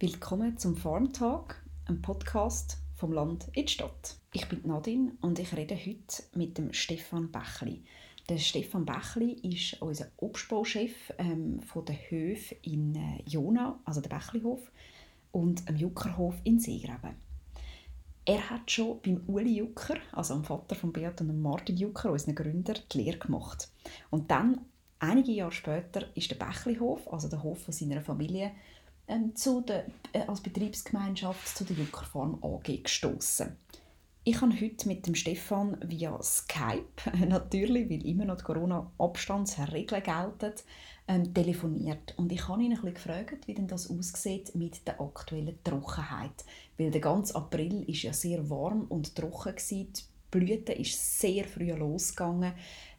Willkommen zum Farm Talk, einem Podcast vom Land in die Stadt. Ich bin Nadine und ich rede heute mit dem Stefan Bächli. Der Stefan Bächli ist unser Obstbauchef ähm, von der Höfe in äh, Jona, also der Bächlihof, und dem Juckerhof in Seegraben. Er hat schon beim Uli Jucker, also dem Vater von Beat und Martin Jucker, unseren Gründer, die Lehre gemacht. Und dann, einige Jahre später, ist der Bächlihof, also der Hof von seiner Familie, ähm, zu der, äh, als Betriebsgemeinschaft zu der Juckerfarm AG gestoßen. Ich habe heute mit dem Stefan via Skype, natürlich, weil immer noch die Corona-Abstandsregeln gelten, ähm, telefoniert. Und ich habe ihn ein bisschen gefragt, wie denn das aussieht mit der aktuellen Trockenheit. Weil der ganze April ist ja sehr warm und trocken gewesen. Die Blüte ist sehr früh losgegangen.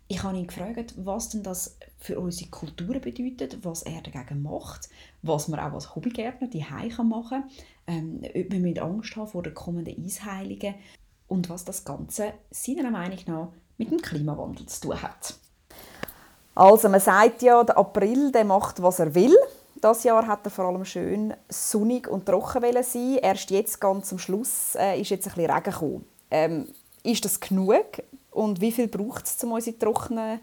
Ich habe ihn gefragt, was denn das für unsere Kulturen bedeutet, was er dagegen macht, was man auch als Hobbygärtner die machen kann, ähm, ob wir mit Angst haben vor den kommenden Eisheiligen und was das Ganze seiner Meinung nach mit dem Klimawandel zu tun hat. Also man sagt ja, der April der macht, was er will. Das Jahr hat er vor allem schön sonnig und trocken sein. Erst jetzt ganz am Schluss äh, ist jetzt ein bisschen Regen gekommen. Ähm, ist das genug? Und wie viel braucht es, um unsere trockenen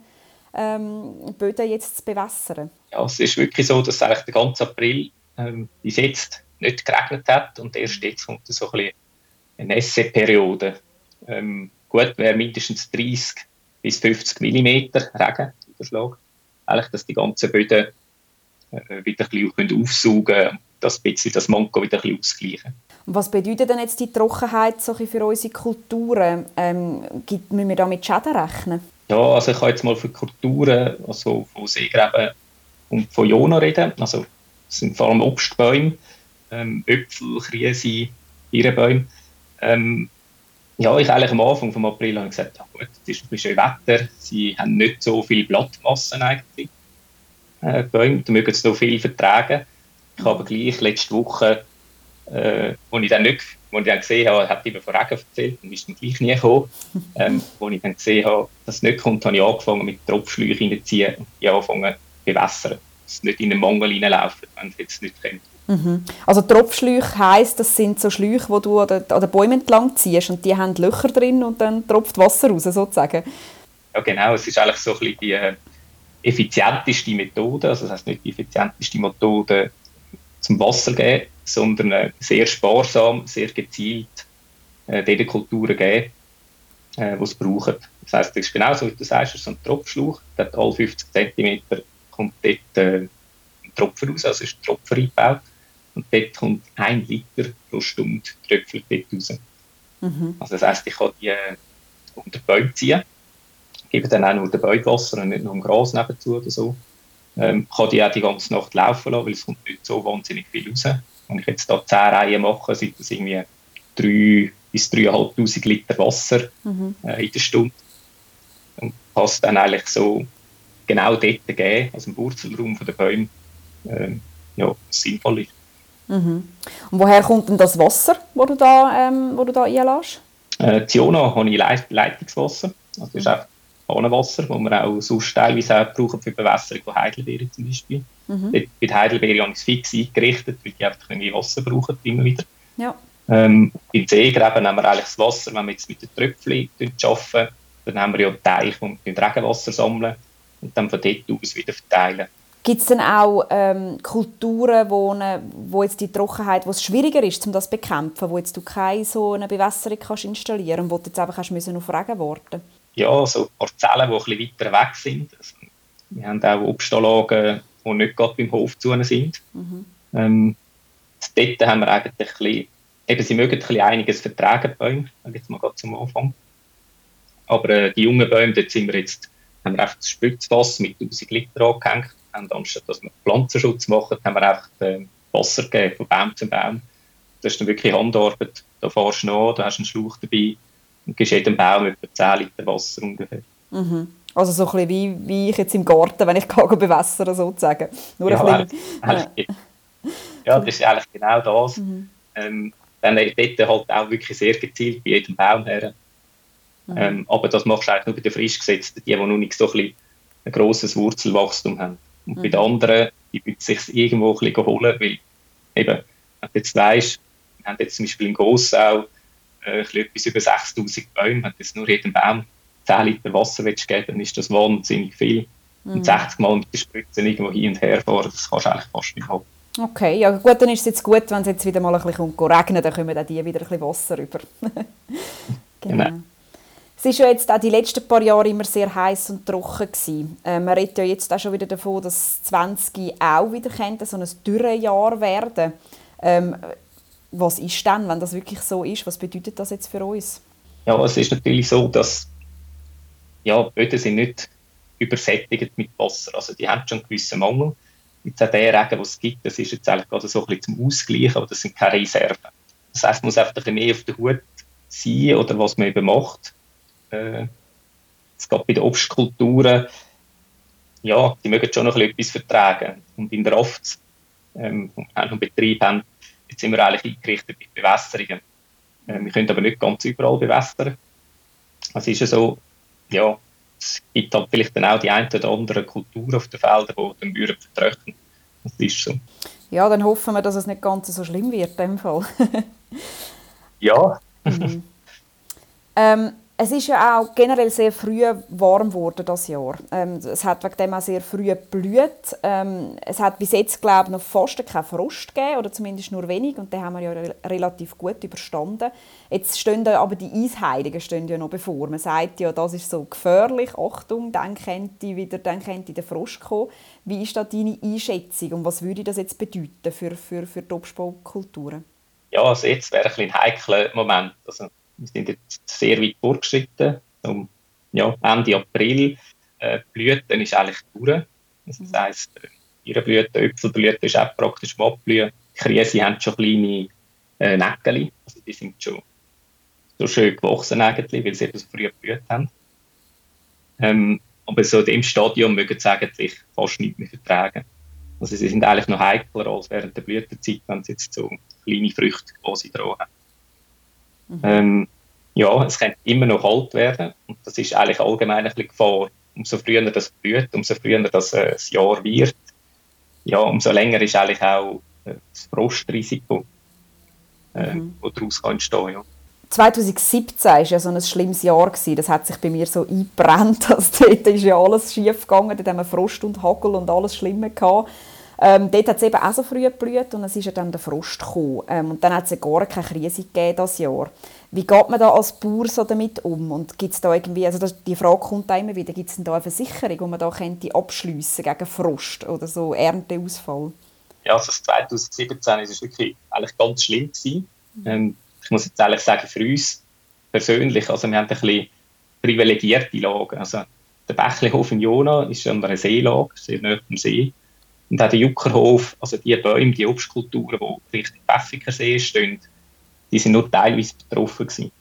ähm, Böden jetzt zu bewässern? Ja, es ist wirklich so, dass eigentlich der ganze April ähm, bis jetzt nicht geregnet hat und erst jetzt kommt so ein bisschen eine Nässeperiode. Ähm, gut wäre mindestens 30 bis 50 mm Regen Überschlag. Eigentlich, dass die ganzen Böden äh, wieder ein bisschen aufsaugen können, das bisschen das Manko wieder ein bisschen ausgleichen. Was bedeutet denn jetzt die Trockenheit so für unsere Kulturen? Ähm, müssen wir da mit Schäden rechnen? Ja, also ich kann jetzt mal für Kulturen, also von Seegräben und von Jona reden. Also das sind vor allem Obstbäume, ähm, Äpfel, Krise, Birnenbäume. Ähm, ja, ich eigentlich am Anfang vom April habe gesagt, ja gut, es ist ein bisschen Wetter, sie haben nicht so viel Blattmassen eigentlich. Äh, Bäume, da mögen sie noch viel vertragen. Ich habe gleich letzte Woche äh, wo ich dann nicht, wo ich dann gesehen habe, hat eben von Regen erzählt und ist dann gleich nie gekommen. Ähm, wo ich dann gesehen habe, dass es nicht kommt, habe ich angefangen mit Tropfschläuchen reinzuziehen und die angefangen zu bewässern. Dass es nicht in den Mangel reinlaufen, wenn es jetzt nicht kommt. Mhm. Also Tropfschläuche heisst, das sind so Schläuche, die du an den, an den Bäumen entlang ziehst und die haben Löcher drin und dann tropft Wasser raus, sozusagen. Ja genau, es ist eigentlich so ein bisschen die äh, effizienteste Methode, also das heisst nicht die effizienteste Methode zum Wasser geben, sondern äh, sehr sparsam, sehr gezielt äh, den Kulturen geben, äh, die es brauchen. Das heisst, das ist genauso, wie du sagst, so ein Tropfschlauch, der hat alle 50 cm kommt dort äh, ein Tropfen raus, also ist ein Tropfen eingebaut und dort kommt ein Liter pro Stunde Tröpfel dort raus. Mhm. Also das heisst, ich kann die äh, unter die Bäume ziehen, gebe dann auch nur den Bäumen Wasser und nicht nur im Gras nebenzu oder so. Ähm, kann die auch die ganze Nacht laufen lassen, weil es kommt nicht so wahnsinnig viel raus. Wenn ich jetzt da 10 Reihen mache, sind das irgendwie 3 bis 3'500 Liter Wasser mhm. äh, in der Stunde. Und passt dann eigentlich so genau dort geben, also im Wurzelraum der Bäume, äh, ja, sinnvoll ist. Mhm. Und woher kommt denn das Wasser, das du da, ähm, wo du da einlässt? Äh, Ziona habe ich Leitungswasser. Also das ist einfach Hahnenwasser, das wir auch sonst teilweise auch brauchen für die Bewässerung von Heidelbeeren zum Beispiel. Mhm. Bei den Heidelbeeren habe ich es fix eingerichtet, weil die einfach irgendwie Wasser brauchen, immer wieder. Ja. Ähm, bei Seegräben haben wir eigentlich das Wasser, wenn wir jetzt mit den Tröpfchen arbeiten, dann haben wir ja Teich, wo wir Regenwasser sammeln und dann von dort aus wieder verteilen. Gibt es denn auch ähm, Kulturen, wo, eine, wo jetzt die Trockenheit, wo es schwieriger ist, um das zu bekämpfen, wo jetzt du keine so eine Bewässerung kannst installieren kannst, wo du jetzt einfach hast müssen auf Regen warten Ja, so Parzellen, die ein bisschen weiter weg sind. Also, wir haben auch Obstanlagen, die nicht gerade beim Hof zu sind. Mhm. Ähm, dort haben wir eigentlich ein bisschen, eben, sie mögen ein bisschen einiges vertragen, Bäume, jetzt mal gerade zum Anfang. Aber äh, die jungen Bäume, dort sind wir jetzt, haben wir einfach das Spritzwasser mit 1000 Liter angehängt. Und anstatt dass wir Pflanzenschutz machen, haben wir einfach äh, Wasser gegeben, von Baum zu Baum. Das ist dann wirklich Handarbeit. Da fährst du noch, da hast du einen Schlauch dabei und gibst jedem Baum etwa 10 Liter Wasser ungefähr. Mhm. Also so ein bisschen wie, wie ich jetzt im Garten, wenn ich kann bewässern sozusagen. Nur ja, ein bisschen, ja. ja, das ist eigentlich genau das. Mhm. Ähm, dann dort halt auch wirklich sehr gezielt bei jedem Baum her. Mhm. Ähm, aber das machst du eigentlich nur bei den frisch gesetzten, die, die noch nicht so ein, ein grosses Wurzelwachstum haben. Und mhm. bei den anderen, die müssen sich irgendwo ein bisschen holen, weil eben, wenn jetzt weißt, wir haben jetzt zum Beispiel in Gossau äh, etwas über 6000 Bäume, wenn du nur jedem Baum 10 Liter Wasser willst geben dann ist das wahnsinnig viel. Mhm. Und 60 Mal mit der Spritze irgendwo hin und her fahren, das kannst du eigentlich fast nicht haben. Okay, ja gut, dann ist es jetzt gut, wenn es jetzt wieder mal ein bisschen regnet, dann kommen dann die wieder ein bisschen Wasser rüber. genau. genau. Es ist ja jetzt auch die letzten paar Jahre immer sehr heiß und trocken gewesen. Äh, man redet ja jetzt auch schon wieder davon, dass 20 auch wieder könnte, so ein Dürrejahr werden. Ähm, was ist denn, wenn das wirklich so ist? Was bedeutet das jetzt für uns? Ja, es ist natürlich so, dass ja, Böden sind nicht übersättigt mit Wasser. Also die haben schon einen gewissen Mangel. Jetzt auch der Regen, den es gibt, das ist jetzt eigentlich gerade so ein bisschen zum Ausgleichen, aber das sind keine Reserven. Das heißt, man muss einfach ein bisschen mehr auf der Hut sein oder was man eben macht. Äh, es geht bei den Obstkulturen, ja, die mögen schon noch etwas vertragen. Und in der Oft, ähm, einen Betrieb haben, jetzt sind wir eigentlich eingerichtet mit Bewässerungen. Äh, wir können aber nicht ganz überall bewässern. Es ist ja so, ja, es gibt halt vielleicht dann auch die eine oder andere Kultur auf den Feldern, die den Bauern vertrocknen. Das ist so. Ja, dann hoffen wir, dass es nicht ganz so schlimm wird in dem Fall. ja. Mhm. ähm, es ist ja auch generell sehr früh warm geworden das Jahr. Ähm, es hat wegen dem auch sehr früh geblüht. Ähm, es hat bis jetzt glaube ich noch fast keinen Frost gegeben oder zumindest nur wenig und den haben wir ja re relativ gut überstanden. Jetzt stehen aber die Eisheiligen stehen ja noch bevor. Man sagt ja, das ist so gefährlich. Achtung, dann könnte wieder, dann könnte der Frost kommen. Wie ist da deine Einschätzung und was würde das jetzt bedeuten für, für, für die Obstbaukulturen? Ja, also jetzt wäre ein, ein heikler Moment. Also wir sind jetzt sehr weit vorgeschritten. Um, ja, Ende April. Äh, Blüten ist eigentlich durch. Das mhm. heisst, ihre Blüten, Äpfelblüten ist auch praktisch am Abblühen. Die Krise haben schon kleine äh, Nägel. Also die sind schon so schön gewachsen eigentlich, weil sie eben so früh geblüht haben. Ähm, aber so in dem Stadium mögen sie eigentlich fast nicht mehr vertragen. Also sie sind eigentlich noch heikler als während der Blütezeit, wenn sie jetzt so kleine Früchte quasi dran haben. Mhm. Ähm, ja, es kann immer noch kalt werden und das ist eigentlich allgemein ein bisschen Gefahr. Umso früher das blüht, umso früher das, äh, das Jahr wird, ja, umso länger ist eigentlich auch äh, das Frostrisiko, äh, mhm. das daraus kann entstehen ja. 2017 war ja so ein schlimmes Jahr. Das hat sich bei mir so eingebrannt. Also dort ist ja alles schief gegangen. Dort haben wir Frost und Hagel und alles Schlimme gehabt. Ähm, dort hat es eben auch so früh geblüht und es ist ja dann der Frost gekommen. Ähm, und dann hat es ja gar keine Krise gegeben dieses Jahr. Wie geht man da als Bauer so damit um? Und gibt's da irgendwie, also das, die Frage kommt immer wieder, gibt es da eine Versicherung, die man da könnte abschliessen gegen Frost oder so Ernteausfall? Ja, also 2017 war es wirklich eigentlich ganz schlimm gewesen. Mhm. Ähm, ich muss jetzt ehrlich sagen, für uns persönlich, also wir haben ein bisschen privilegierte Lage. Also der Bächlihof in Jona ist an einer Seelage, sehr nahe am See. Und auch der Juckerhof, also die Bäume, die Obstkulturen, die Richtung Pfäffiker stehen, die sind nur teilweise betroffen gewesen.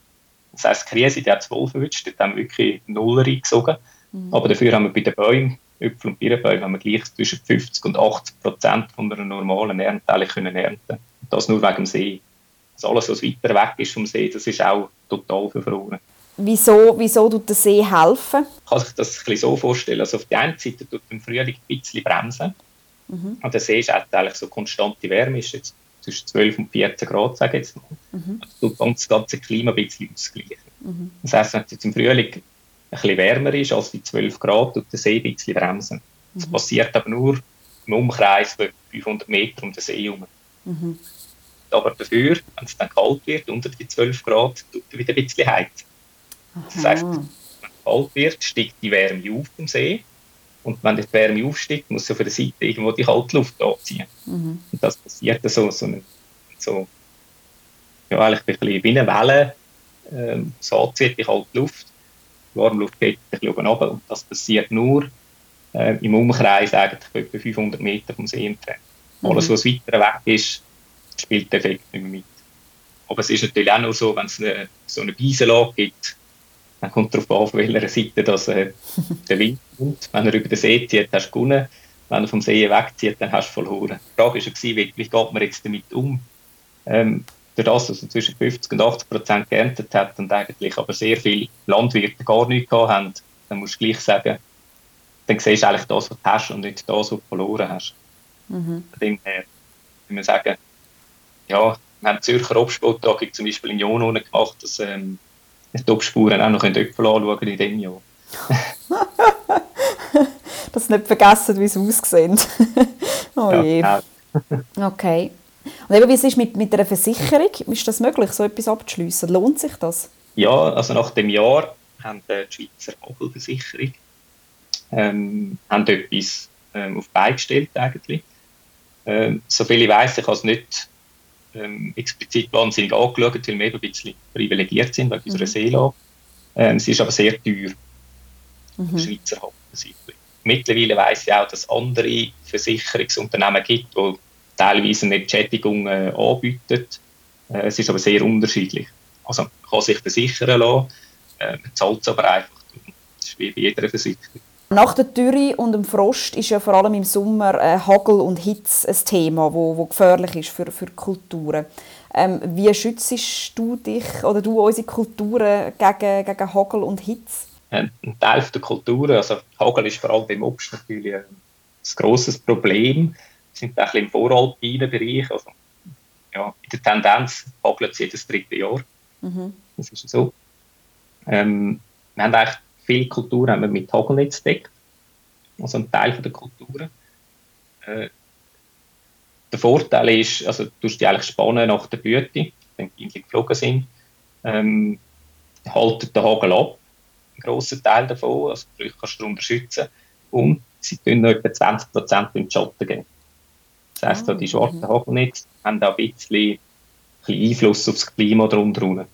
Das heisst, die Krise, die hat es wohl verwünscht, dort haben wir wirklich Nuller eingesogen. Mhm. Aber dafür haben wir bei den Bäumen, Äpfel und Birnenbäumen, haben wir gleich zwischen 50 und 80 Prozent von einer normalen Ernte können ernten. Und das nur wegen dem See. Also alles, was weiter weg ist vom See, das ist auch total verfroren. Wieso, wieso tut der See helfen? Ich kann sich das ein bisschen so vorstellen. Also auf der einen Seite tut im Frühling ein bisschen bremsen. Mhm. Und der See ist eigentlich so konstante Wärme, ist jetzt zwischen 12 und 14 Grad, sage ich jetzt mal. Mhm. Das tut das ganze Klima ein bisschen ausgleichen. Mhm. Das heisst, wenn es jetzt im Frühling ein bisschen wärmer ist als die 12 Grad, tut der See ein bisschen bremsen. Das mhm. passiert aber nur im Umkreis von 500 Meter um den See herum. Mhm. Aber dafür, wenn es dann kalt wird, unter die 12 Grad, tut er wieder ein bisschen heizen. Das heisst, wenn es kalt wird, steigt die Wärme auf dem See und wenn die Wärme aufsteigt, muss sie von der Seite irgendwo die kalte Luft anziehen. Mhm. Und das passiert so, so, eine, so ja, eigentlich ein bisschen wie eine Welle. Ähm, so anzieht die kalte Luft, die warme Luft geht ein bisschen oben runter. Und das passiert nur äh, im Umkreis eigentlich etwa 500 Meter vom See entfernt. Mhm. Alles, was weiter weg ist, spielt der Effekt nicht mehr mit. Aber es ist natürlich auch noch so, wenn es eine, so eine Beisenlage gibt, dann kommt darauf an, auf welcher Seite das, äh, der Wind kommt. Wenn er über den See zieht, hast du gewonnen. Wenn er vom See wegzieht, dann hast du verloren. Die Frage war ja, wie, wie geht man jetzt damit um? Ähm, durch das, dass er zwischen 50 und 80 Prozent geerntet hat und eigentlich aber sehr viele Landwirte gar nichts gehabt haben, dann musst du gleich sagen, dann siehst du eigentlich das, was du hast und nicht das, was du verloren hast. Mhm. Von dem her, würde man sagen, ja, wir haben Zürcher Obstbautagung zum Beispiel in Jono gemacht, dass ähm, die Obstspuren auch noch Äpfel anschauen in diesem Jahr. dass sie nicht vergessen, wie sie aussehen. oh je. Genau. okay. Und eben, wie ist es mit, mit einer Versicherung? Ist das möglich, so etwas abzuschließen? Lohnt sich das? Ja, also nach dem Jahr haben die Schweizer Vogelversicherung ähm, haben etwas ähm, auf beigestellt eigentlich. Ähm, soviel ich weiß, ich habe es nicht ähm, explizit wahnsinnig angeschaut, weil wir eben ein bisschen privilegiert sind wegen mhm. unserer Seelage. Ähm, es ist aber sehr teuer, mhm. Schweizer Haftversicherung. Mittlerweile weiß ich auch, dass es andere Versicherungsunternehmen gibt, die teilweise eine Entschädigung äh, anbieten. Äh, es ist aber sehr unterschiedlich. Also man kann sich versichern lassen, äh, man zahlt es aber einfach. Das ist wie bei jeder Versicherung. Nach der Dürre und dem Frost ist ja vor allem im Sommer äh, Hagel und Hitze ein Thema, wo, wo gefährlich ist für, für Kulturen. Ähm, wie schützt du dich oder du unsere Kulturen gegen, gegen Hagel und Hitze? Ein Teil der Kulturen, also Hagel ist vor allem beim Obst natürlich ein grosses Problem. Wir sind ein bisschen im voralpinen Bereich. Also, ja, in der Tendenz hagelt es jedes dritte Jahr. Mhm. Das ist so. Ähm, wir haben eigentlich viele Kulturen haben wir mit Hagelnetz deckt. Also ein Teil der Kulturen. Äh, der Vorteil ist, also du musst die eigentlich spannen nach der Blüte, wenn die geflogen sind. Ähm, haltet der Hagel ab, einen grossen Teil davon, also du kannst darunter schützen. Und sie tun noch etwa 20% in den Schatten geben. Das heisst, oh, die schwarzen mhm. Hagelnetze haben da ein bisschen, ein bisschen Einfluss auf das Klima drunter.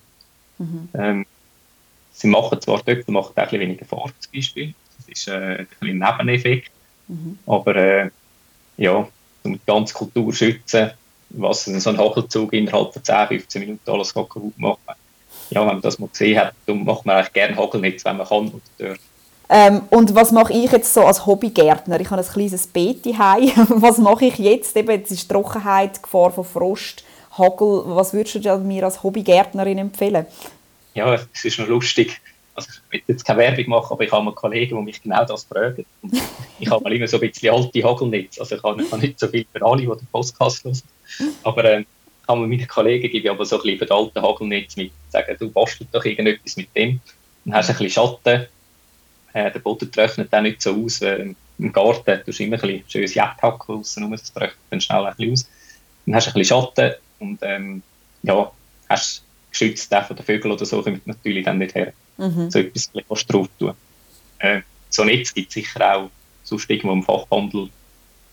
Mhm. Ähm, Sie machen zwar dort macht auch ein weniger Fahrt zum Beispiel. Das ist äh, ein Nebeneffekt. Mhm. Aber äh, ja, um die ganze Kultur zu schützen, was so ein Hachelzug innerhalb von 10, 15 Minuten alles kaputt macht. Ja, wenn man das mal gesehen hat, dann macht man eigentlich gerne Hagelnetz, wenn man kann und darf. Ähm, und was mache ich jetzt so als Hobbygärtner? Ich habe ein kleines Beet daheim. was mache ich jetzt? Eben, jetzt ist Trockenheit, Gefahr von Frost, Hagel. Was würdest du mir als Hobbygärtnerin empfehlen? Ja, es ist noch lustig. Also ich will jetzt keine Werbung machen, aber ich habe einen Kollegen, der mich genau das fragt. ich habe immer so ein bisschen alte Hagelnetze. Also ich habe, ich habe nicht so viel für alle, die den Podcast hören. Aber ähm, kann man meinen Kollegen gebe ich aber so ein bisschen für die alten Hagelnetze mit. Sagen, du bastelst doch irgendetwas mit dem. Dann hast du ein bisschen Schatten. Äh, der Boden trocknet dann nicht so aus. Äh, Im Garten tust du immer ein bisschen schönes Jetthacken aussen das trocknet dann schnell ein bisschen aus. Dann hast du ein bisschen Schatten und ähm, ja, hast geschützt auch von den Vögeln oder so, kommt natürlich dann nicht her. Mhm. So etwas kannst drauf tun. Äh, so Netz gibt es sicher auch sonst irgendwo im Fachhandel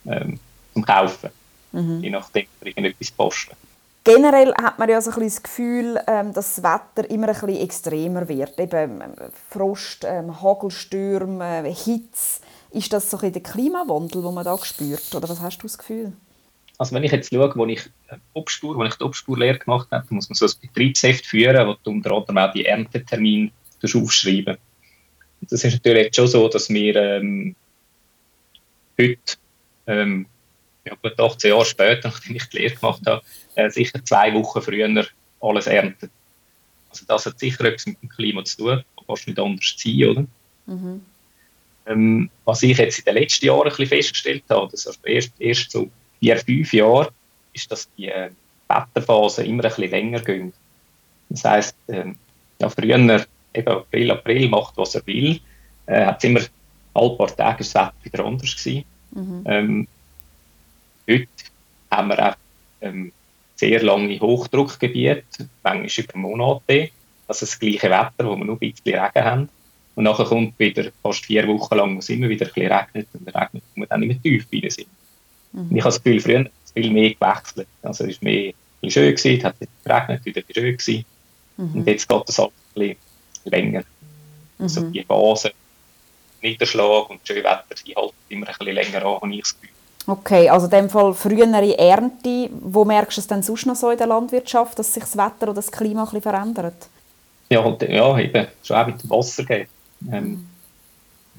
ähm, zum Kaufen. Mhm. Je nachdem, irgendetwas posten. Generell hat man ja so ein das Gefühl, ähm, dass das Wetter immer ein bisschen extremer wird. Eben ähm, Frost, ähm, Hagelstürme, Hitze. Ist das so ein der Klimawandel, den man da spürt? Oder was hast du das Gefühl? Also wenn ich jetzt schaue, wo ich äh, Obstspur, wo ich die Obstspurlehre gemacht habe, muss man so ein Betriebsheft führen, wo du unter anderem auch die Erntetermine aufschreiben Das ist natürlich jetzt schon so, dass wir ähm, heute, ähm, ja, gut 18 Jahre später, nachdem ich die Lehre gemacht habe, äh, sicher zwei Wochen früher alles ernten. Also das hat sicher etwas mit dem Klima zu tun, fast nicht anders sein, oder? Mhm. Ähm, was ich jetzt in den letzten Jahren ein bisschen festgestellt habe, das ist erst, erst so vier, fünf Jahren ist, dass die äh, Wetterphasen immer ein bisschen länger gehen. Das heisst, äh, ja, früher, eben April, April macht, was er will, äh, hat es immer alle paar Tage das Wetter wieder anders gewesen. Mhm. Ähm, heute haben wir auch ähm, sehr lange Hochdruckgebiete, manchmal über Monate, also das gleiche Wetter, wo wir nur ein bisschen Regen haben. Und nachher kommt wieder fast vier Wochen lang, wo es immer wieder ein bisschen regnet und regnet, wo wir dann nicht mehr tief rein sind. Mhm. Ich habe das Gefühl, früher hat es viel mehr gewechselt. Also es war mehr schön, gewesen, hat geregnet, wieder schön gewesen. Mhm. Und jetzt geht es halt ein bisschen länger. Mhm. Also die Phase, Niederschlag und schön Wetter, die halten immer ein bisschen länger an, habe ich das Gefühl. Okay, also in dem Fall frühere Ernte. Wo merkst du es denn sonst noch so in der Landwirtschaft, dass sich das Wetter oder das Klima ein bisschen verändert? Ja, und, ja eben, schon auch mit dem Wasser geht. Ähm, mhm.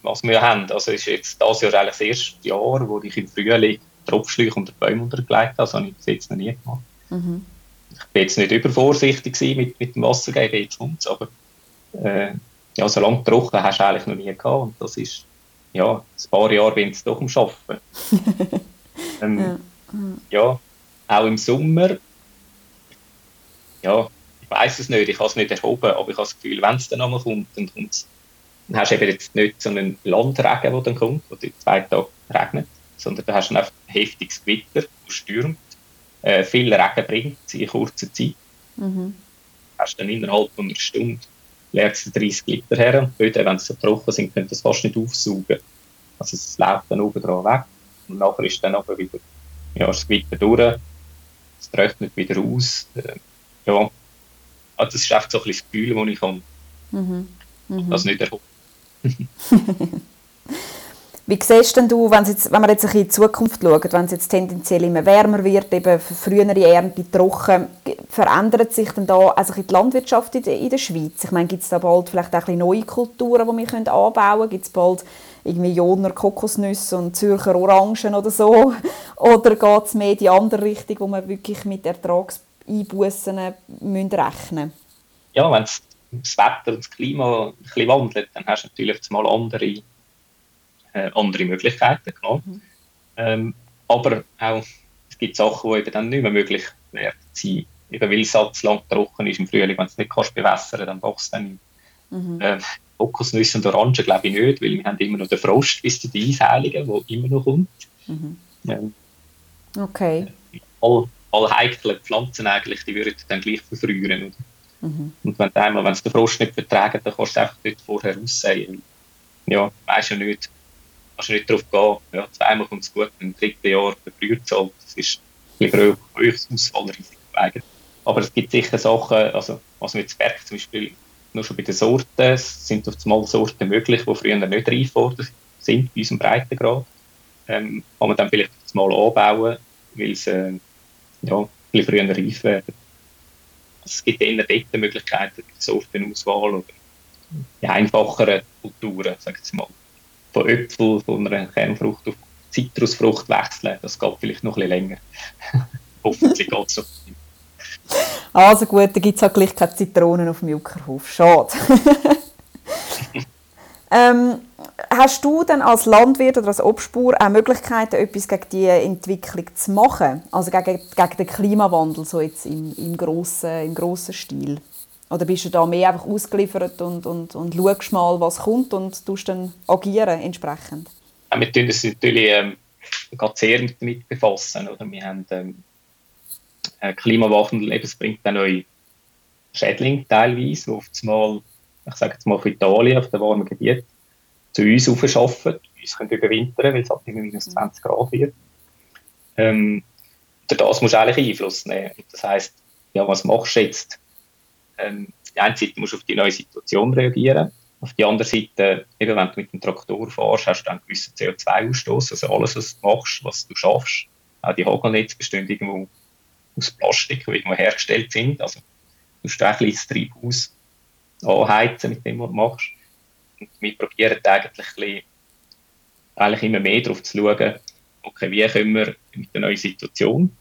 Was wir haben, also ist jetzt das Jahr eigentlich das erste Jahr, wo ich im Frühling Tropfschläuche unter die Bäume untergelegt habe. Das habe ich bis jetzt noch nie gemacht. Mhm. Ich bin jetzt nicht übervorsichtig mit, mit dem Wassergeben, jetzt kommt aber äh, ja, so lange trocken hast du eigentlich noch nie gehabt. Und das ist, ja, ein paar Jahre bin ich doch am Arbeiten. ähm, ja. ja, auch im Sommer ja, ich weiß es nicht, ich habe es nicht erhoben, aber ich habe das Gefühl, wenn es dann einmal kommt, dann kommt es. Dann hast du eben jetzt nicht so einen Landregen, der dann kommt, wo die zwei Tage regnet, sondern da hast du einfach ein heftiges Gewitter, das stürmt, äh, viel Regen bringt in kurzer Zeit. Mhm. Hast dann innerhalb von einer Stunde leert es 30 Liter her und Böden, wenn sie so trocken sind, können das fast nicht aufsaugen. Also es läuft dann oben dran weg und nachher ist dann aber wieder ja, das Gewitter durch, es trocknet wieder aus. Äh, ja, also das ist einfach so ein bisschen das Gefühl, das ich habe. Mhm. Mhm. Das nicht erhoben. Wie siehst denn du, wenn, jetzt, wenn wir jetzt ein in die Zukunft schauen, wenn es jetzt tendenziell immer wärmer wird, eben frühere Ernte trocken, verändert sich denn da also die Landwirtschaft in der, in der Schweiz? Ich meine, gibt es da bald vielleicht auch neue Kulturen, die wir anbauen können? Gibt es bald irgendwie Joner Kokosnüsse und Zürcher Orangen oder so? Oder geht es mehr in die andere Richtung, wo man wirklich mit Ertragseinbußen rechnen müssen? Ja, wenn das Wetter und das Klima ein bisschen wandelt, dann hast du natürlich mal andere äh, andere Möglichkeiten, genau. Mhm. Ähm, aber auch, es gibt Sachen, die eben dann nicht mehr möglich werden sein. Eben weil es halt lang trocken ist im Frühling, wenn du es nicht kannst bewässern dann wächst es dann nicht. Mhm. Kokosnüsse und Orangen glaube ich nicht, weil wir haben immer noch den Frost bis zu den Eisheiligen, der immer noch kommt. Mhm. Ähm, okay. All, all heikle Pflanzen eigentlich, die würden dann gleich verfrühen. Mhm. Und wenn einmal, wenn es den Frost nicht vertragen, dann kannst du einfach dort vorher aussehen. Ja, weißt ja nicht, kannst du nicht darauf gehen. Ja, zweimal kommt es gut, im dritten Jahr verbrüht es halt. Das ist ein höheres Ausfallrisiko eigentlich. Aber es gibt sicher Sachen, also was wir jetzt merken, zum Beispiel nur schon bei den Sorten, es sind auf einmal Sorten möglich, die früher nicht reif worden sind, bei unserem Breitengrad. Ähm, kann man dann vielleicht mal anbauen, weil sie äh, ja, ein bisschen früher reif werden. Also es gibt eher dort Möglichkeiten, Sortenauswahl oder die einfacheren Kulturen, sagen wir mal von Äpfel, von einer Kernfrucht auf Zitrusfrucht wechseln. Das geht vielleicht noch ein bisschen länger. Hoffentlich geht es so. Also gut, da gibt es halt gleich keine Zitronen auf dem Juckerhof. Schade. ähm, hast du denn als Landwirt oder als Obstbauer auch Möglichkeiten, etwas gegen diese Entwicklung zu machen? Also gegen, gegen den Klimawandel, so jetzt im, im, grossen, im grossen Stil? Oder bist du da mehr einfach ausgeliefert und, und, und schaust mal, was kommt und tust dann agieren entsprechend? Ja, wir tun uns natürlich ähm, sehr damit befassen. Oder? Wir haben ähm, Klimawandel, eben, es bringt dann neue Schädlinge teilweise, die auf einmal, ich sage jetzt mal auf Italien, auf dem warmen Gebiet, zu uns aufschaffen, uns können überwintern, weil es halt immer minus 20 Grad wird. Ähm, durch das musst du eigentlich Einfluss nehmen. Das heisst, ja, was machst du jetzt? Ähm, auf die eine Seite musst du auf die neue Situation reagieren. Auf die andere Seite, eben wenn du mit dem Traktor fährst, hast du einen gewissen CO2-Ausstoß. Also alles, was du machst, was du schaffst. Auch die Hagelnetze bestehen irgendwo aus Plastik, die irgendwo hergestellt sind. Also du musst ein kleines Treibhaus anheizen mit dem, was du machst. Und wir probieren eigentlich, bisschen, eigentlich immer mehr darauf zu schauen, okay, wie können wir mit der neuen Situation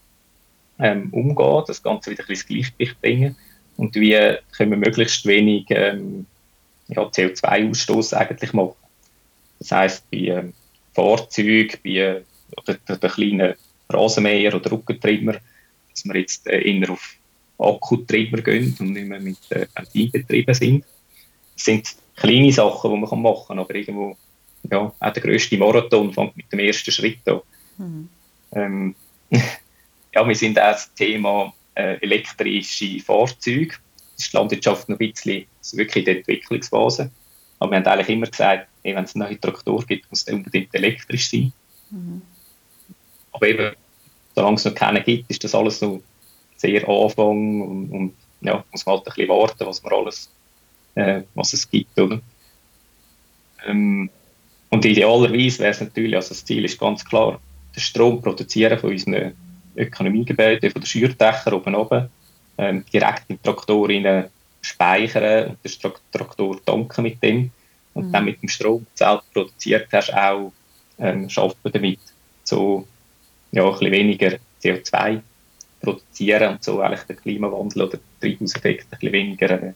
ähm, umgehen, das Ganze wieder ein bisschen ins Gleichgewicht bringen und wie können wir möglichst wenig ähm, ja, CO2-Ausstoß eigentlich machen. Das heisst, bei ähm, Fahrzeugen, bei oder der, der kleinen Rasenmäher oder Rückentreiber, dass wir jetzt äh, eher auf Akkutreiber gehen und nicht mehr mit äh, Benzin betrieben sind. Das sind kleine Sachen, die man machen kann, aber irgendwo, ja, auch der grösste Marathon fängt mit dem ersten Schritt an. Mhm. Ähm, ja, wir sind auch das Thema äh, elektrische Fahrzeuge. Das ist die Landwirtschaft noch ein bisschen wirklich in der Entwicklungsphase. Aber wir haben eigentlich immer gesagt, wenn es einen neuen Traktor gibt, muss der unbedingt elektrisch sein. Mhm. Aber eben, solange es noch keinen gibt, ist das alles noch sehr Anfang und, und ja, muss man halt ein bisschen warten, was man alles, äh, was es gibt, oder? Ähm, und idealerweise wäre es natürlich, also das Ziel ist ganz klar, den Strom produzieren von unseren Ökonomiegebäude von den Schürdächern oben oben ähm, direkt im Traktor speichern und den Traktor tanken mit dem und mhm. dann mit dem Strom, den du selbst produziert hast, auch ähm, arbeiten damit so ja, ein bisschen weniger CO2 produzieren und so eigentlich den Klimawandel oder den Treibhauseffekt ein bisschen weniger äh,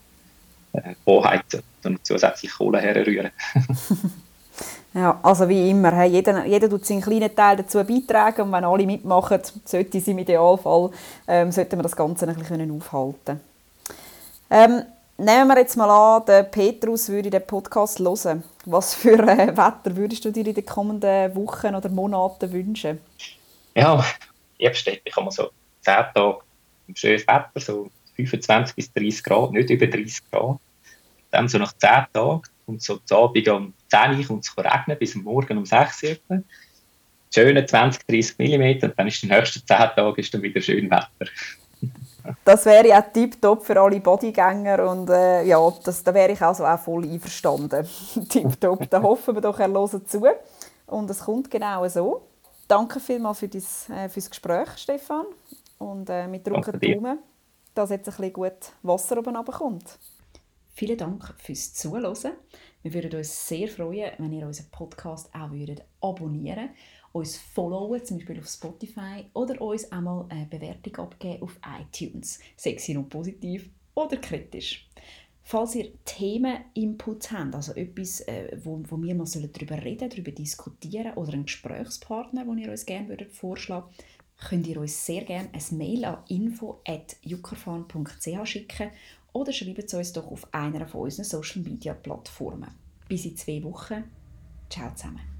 äh anheizen und zusätzlich Kohle herrühren. Ja, also wie immer, hey, jeder, jeder tut seinen kleinen Teil dazu beitragen und wenn alle mitmachen, sollte sie im Idealfall, ähm, sollten wir das Ganze ein bisschen aufhalten Ähm, nehmen wir jetzt mal an, der Petrus würde den Podcast hören. Was für äh, Wetter würdest du dir in den kommenden Wochen oder Monaten wünschen? Ja, liebst ich kann man so 10 Tage schönes Wetter, so 25 bis 30 Grad, nicht über 30 Grad. Dann so nach 10 Tagen und so zu Abend um 10 Uhr kommt es regnen, bis morgen um 6 Uhr. Schöne 20, 30 mm und dann ist die nächsten 10 Tage ist dann wieder schön Wetter. Das wäre ja tiptop für alle Bodygänger und äh, ja, das, da wäre ich also auch voll einverstanden. tiptop, da hoffen wir doch, er hört zu. Und es kommt genau so. Danke vielmals für, das, äh, Gespräch, Stefan. Und äh, wir drücken die Daumen, dass jetzt ein bisschen gut Wasser oben runterkommt. Vielen Dank fürs Zuhören. Wir würden uns sehr freuen, wenn ihr unseren Podcast auch würdet abonnieren uns followen, zum Beispiel auf Spotify, oder uns einmal eine Bewertung abgeben auf iTunes, sexy und positiv oder kritisch. Falls ihr Themen-Inputs habt, also etwas, äh, wo, wo wir mal darüber reden darüber diskutieren oder einen Gesprächspartner, den ihr uns gerne würdet vorschlagen könnt ihr uns sehr gerne ein Mail an info.juckerfarm.ch schicken oder schreibt es uns doch auf einer von unseren Social Media Plattformen. Bis in zwei Wochen. Ciao zusammen.